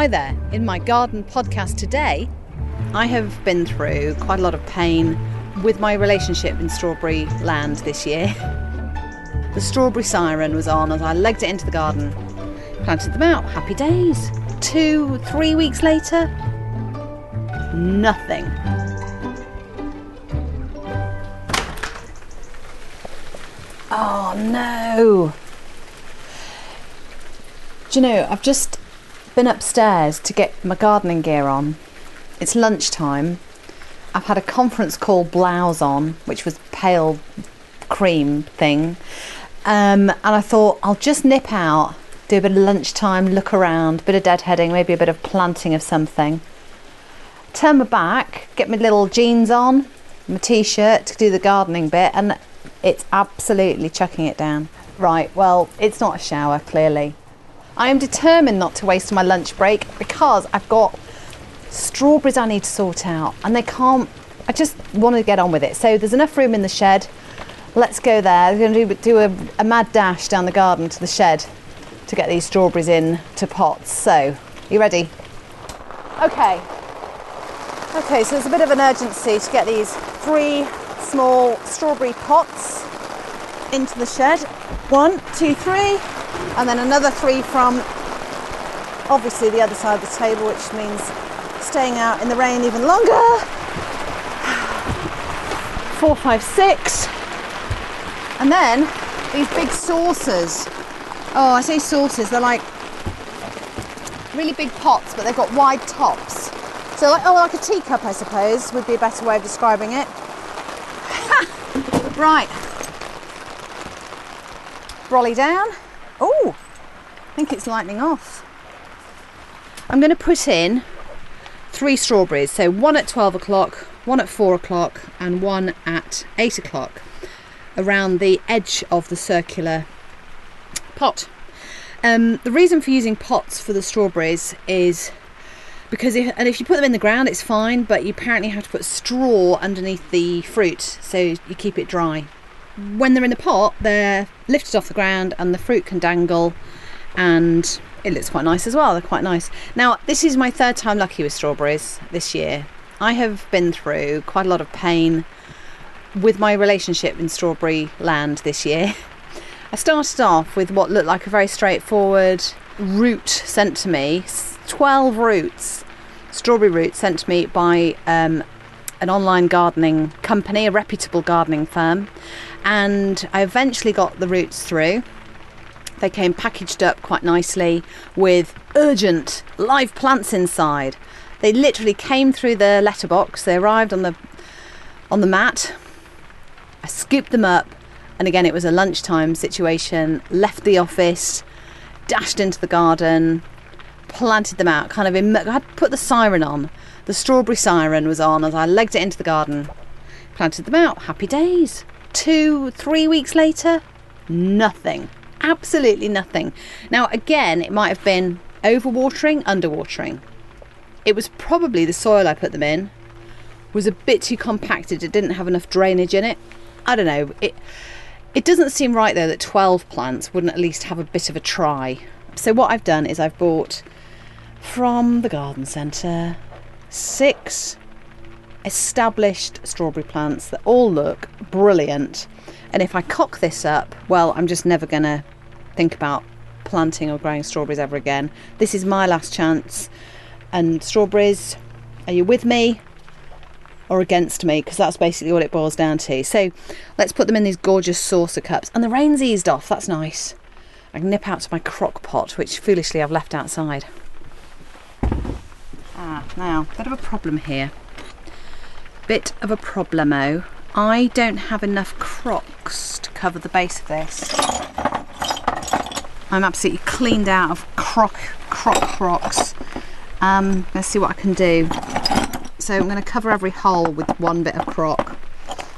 Hi there. In my garden podcast today, I have been through quite a lot of pain with my relationship in strawberry land this year. The strawberry siren was on as I legged it into the garden, planted them out, happy days. Two, three weeks later, nothing. Oh no! Do you know, I've just been upstairs to get my gardening gear on. It's lunchtime. I've had a conference call blouse on, which was pale cream thing. Um, and I thought I'll just nip out, do a bit of lunchtime, look around, bit of deadheading, maybe a bit of planting of something. Turn my back, get my little jeans on, my t-shirt to do the gardening bit, and it's absolutely chucking it down. Right, well, it's not a shower, clearly. I am determined not to waste my lunch break because I've got strawberries I need to sort out and they can't, I just want to get on with it. So there's enough room in the shed. Let's go there. We're going to do, do a, a mad dash down the garden to the shed to get these strawberries in to pots. So, you ready? Okay. Okay, so there's a bit of an urgency to get these three small strawberry pots into the shed. One, two, three and then another three from obviously the other side of the table, which means staying out in the rain even longer. Four, five, six. And then these big saucers. Oh, I say saucers, they're like really big pots, but they've got wide tops. So, like, oh, like a teacup, I suppose, would be a better way of describing it. right. Brolly down. Oh, I think it's lightning off. I'm going to put in three strawberries. So one at 12 o'clock, one at 4 o'clock, and one at 8 o'clock around the edge of the circular pot. Um, the reason for using pots for the strawberries is because if, and if you put them in the ground it's fine but you apparently have to put straw underneath the fruit so you keep it dry when they're in the pot, they're lifted off the ground and the fruit can dangle and it looks quite nice as well. They're quite nice. Now, this is my third time lucky with strawberries this year. I have been through quite a lot of pain with my relationship in strawberry land this year. I started off with what looked like a very straightforward root sent to me 12 roots, strawberry roots sent to me by um, an online gardening company, a reputable gardening firm and I eventually got the roots through. They came packaged up quite nicely with urgent live plants inside. They literally came through the letterbox. They arrived on the on the mat. I scooped them up, and again it was a lunchtime situation. Left the office, dashed into the garden, planted them out. Kind of, in, I had put the siren on. The strawberry siren was on as I legged it into the garden. Planted them out. Happy days two, three weeks later, nothing. Absolutely nothing. Now, again, it might have been overwatering, underwatering. It was probably the soil I put them in was a bit too compacted. It didn't have enough drainage in it. I don't know. It it doesn't seem right though that 12 plants wouldn't at least have a bit of a try. So what I've done is I've bought from the garden centre six established strawberry plants that all look brilliant. And if I cock this up, well, I'm just never going to think about planting or growing strawberries ever again. This is my last chance. And strawberries, are you with me or against me? Because that's basically what it boils down to. So let's put them in these gorgeous saucer cups. And the rain's eased off, that's nice. I can nip out to my crock pot, which foolishly I've left outside. Ah, now, bit of a problem here bit of a problemo. I don't have enough crocks to cover the base of this. I'm absolutely cleaned out of croc, croc crocks. Um, let's see what I can do. So I'm going to cover every hole with one bit of crock.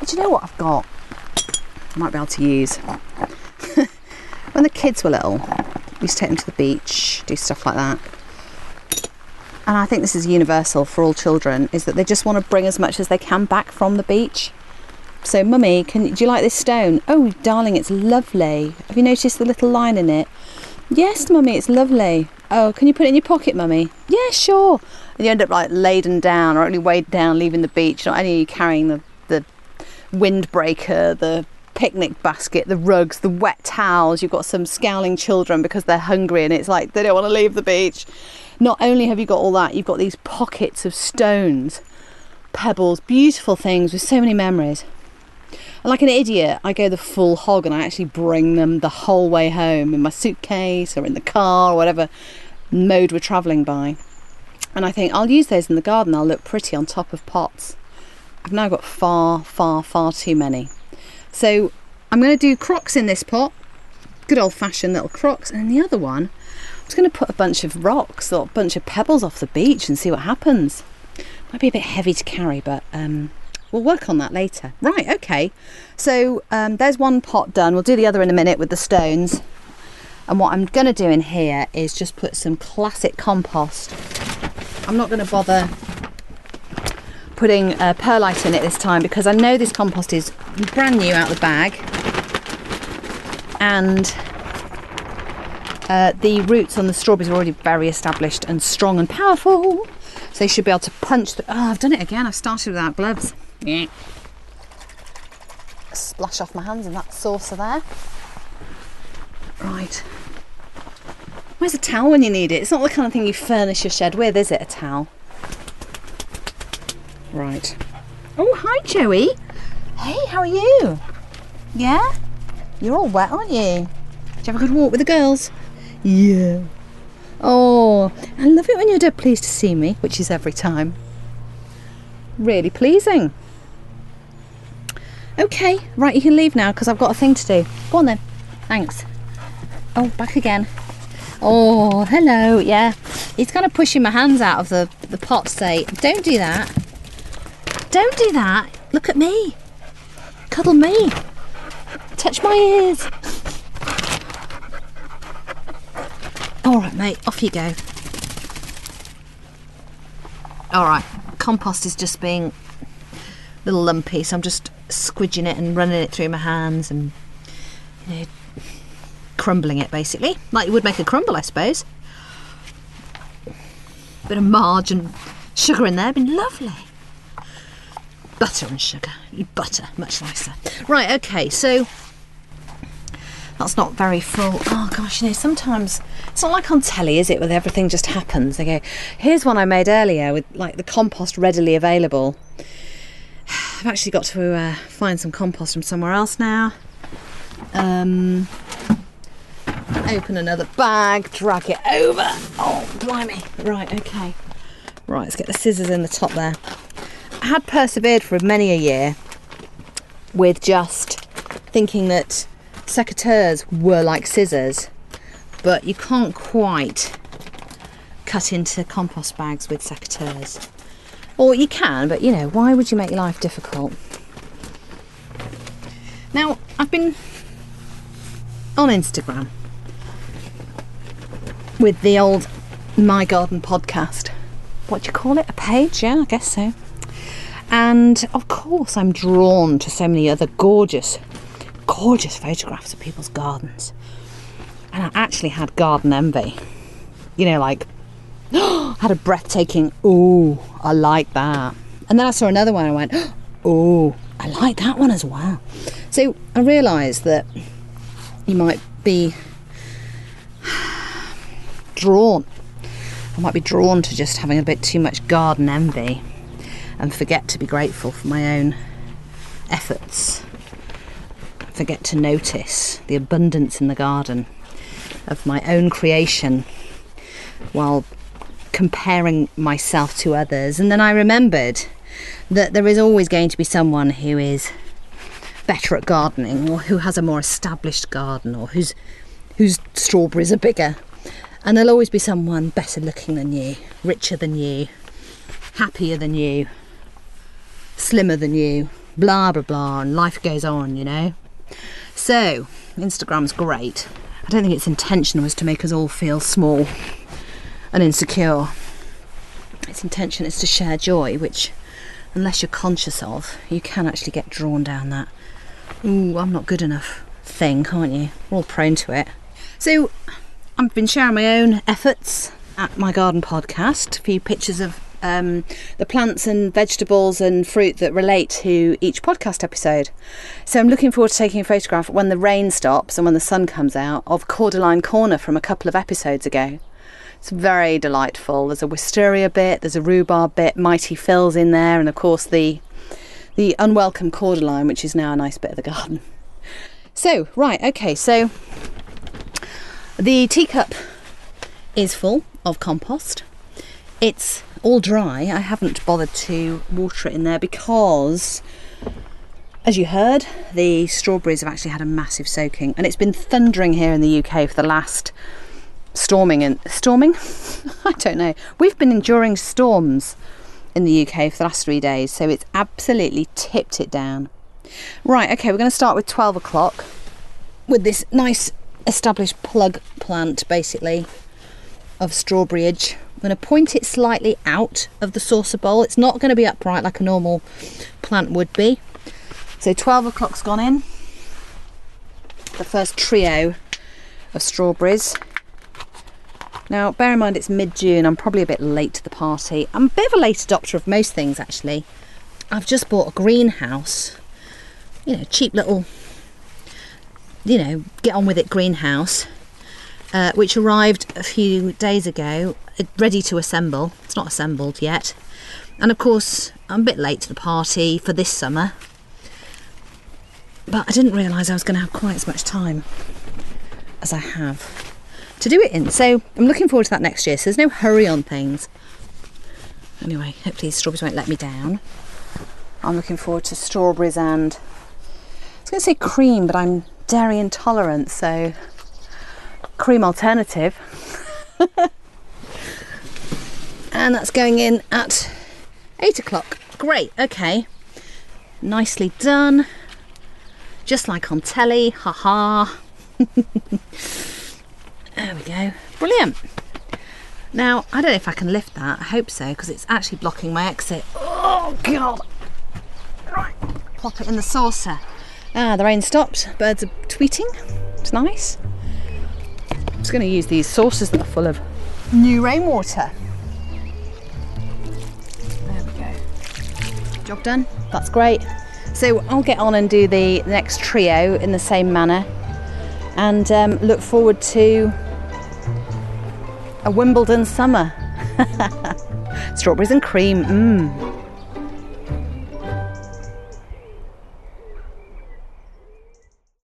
But you know what I've got? I might be able to use. when the kids were little, we used to take them to the beach, do stuff like that and I think this is universal for all children, is that they just want to bring as much as they can back from the beach. So, mummy, can do you like this stone? Oh, darling, it's lovely. Have you noticed the little line in it? Yes, mummy, it's lovely. Oh, can you put it in your pocket, mummy? Yeah, sure. And you end up like laden down or only weighed down leaving the beach. Not only carrying the, the windbreaker, the picnic basket, the rugs, the wet towels, you've got some scowling children because they're hungry and it's like they don't want to leave the beach. Not only have you got all that, you've got these pockets of stones, pebbles, beautiful things with so many memories. And like an idiot, I go the full hog and I actually bring them the whole way home in my suitcase or in the car or whatever mode we're travelling by. And I think I'll use those in the garden, they'll look pretty on top of pots. I've now got far, far, far too many. So I'm going to do crocks in this pot, good old fashioned little crocks, and in the other one, I'm just going to put a bunch of rocks or a bunch of pebbles off the beach and see what happens. Might be a bit heavy to carry, but um, we'll work on that later. Right, okay. So um, there's one pot done. We'll do the other in a minute with the stones. And what I'm going to do in here is just put some classic compost. I'm not going to bother putting uh, perlite in it this time because I know this compost is brand new out of the bag. And uh, the roots on the strawberries are already very established and strong and powerful. So they should be able to punch the oh I've done it again. I've started without gloves. Yeah. Splash off my hands in that saucer there. Right. Where's a towel when you need it? It's not the kind of thing you furnish your shed with is it a towel Right. Oh, hi, Joey. Hey, how are you? Yeah? You're all wet, aren't you? Did you have a good walk with the girls? Yeah. Oh, I love it when you're dead pleased to see me, which is every time. Really pleasing. Okay, right, you can leave now because I've got a thing to do. Go on then. Thanks. Oh, back again. Oh, hello. Yeah. He's kind of pushing my hands out of the, the pot to say, don't do that. Don't do that. Look at me. Cuddle me. Touch my ears. All right, mate, off you go. All right, compost is just being a little lumpy, so I'm just squidging it and running it through my hands and, you know, crumbling it basically, like you would make a crumble, I suppose. Bit of marge and sugar in there, been lovely butter and sugar. Butter, much nicer. Right, okay, so that's not very full. Oh gosh, you know, sometimes it's not like on telly, is it, where everything just happens. Go, here's one I made earlier with like the compost readily available. I've actually got to uh, find some compost from somewhere else now. Um, open another bag, drag it over. Oh, blimey. Right, okay. Right, let's get the scissors in the top there had persevered for many a year with just thinking that secateurs were like scissors, but you can't quite cut into compost bags with secateurs. Or you can, but you know, why would you make your life difficult? Now, I've been on Instagram with the old My Garden podcast. What do you call it? A page? Yeah, I guess so. And of course, I'm drawn to so many other gorgeous, gorgeous photographs of people's gardens. And I actually had garden envy. You know, like, I had a breathtaking, oh, I like that. And then I saw another one and I went, oh, I like that one as well. So I realised that you might be drawn. I might be drawn to just having a bit too much garden envy and forget to be grateful for my own efforts. Forget to notice the abundance in the garden of my own creation while comparing myself to others. And then I remembered that there is always going to be someone who is better at gardening or who has a more established garden or whose whose strawberries are bigger. And there'll always be someone better looking than you, richer than you, happier than you, slimmer than you, blah blah blah, and life goes on, you know. So, Instagram's great. I don't think its intention was to make us all feel small and insecure. Its intention is to share joy, which, unless you're conscious of, you can actually get drawn down that, ooh, I'm not good enough thing, can't you? We're all prone to it. So, I've been sharing my own efforts at my garden podcast, a few pictures of um, the plants and vegetables and fruit that relate to each podcast episode. So I'm looking forward to taking a photograph when the rain stops and when the sun comes out of Cordyline Corner from a couple of episodes ago. It's very delightful. There's a wisteria bit, there's a rhubarb bit, mighty fills in there, and of course the the unwelcome cordyline, which is now a nice bit of the garden. So, right, okay, so the teacup is full of compost. It's all dry. I haven't bothered to water it in there because, as you heard, the strawberries have actually had a massive soaking, and it's been thundering here in the UK for the last storming and storming. I don't know. We've been enduring storms in the UK for the last three days, so it's absolutely tipped it down. Right, okay, we're going to start with 12 o'clock with this nice established plug plant basically of strawberryage. I'm going to point it slightly out of the saucer bowl. It's not going to be upright like a normal plant would be. So 12 o'clock's gone in. The first trio of strawberries. Now, bear in mind it's mid-June. I'm probably a bit late to the party. I'm a bit of a late adopter of most things, actually. I've just bought a greenhouse. You know, cheap little, you know, get on with it greenhouse, uh, which arrived a few days ago, uh, ready to assemble. It's not assembled yet. And of course, I'm a bit late to the party for this summer. But I didn't realise I was going to have quite as much time as I have to do it in. So I'm looking forward to that next year. So there's no hurry on things. Anyway, hopefully strawberries won't let me down. I'm looking forward to strawberries and I was going to say cream, but I'm dairy intolerant, so cream alternative. and that's going in at eight o'clock. Great, okay. Nicely done. Just like on telly, haha. There we go. Brilliant. Now, I don't know if I can lift that. I hope so, because it's actually blocking my exit. Oh, God. Right, plop it in the saucer. Ah, the rain stopped. Birds are tweeting. It's nice. Just going to use these saucers that are full of new rainwater. There we go. Job done. That's great. So I'll get on and do the next trio in the same manner and um, look forward to a Wimbledon summer. Strawberries and cream, mmm.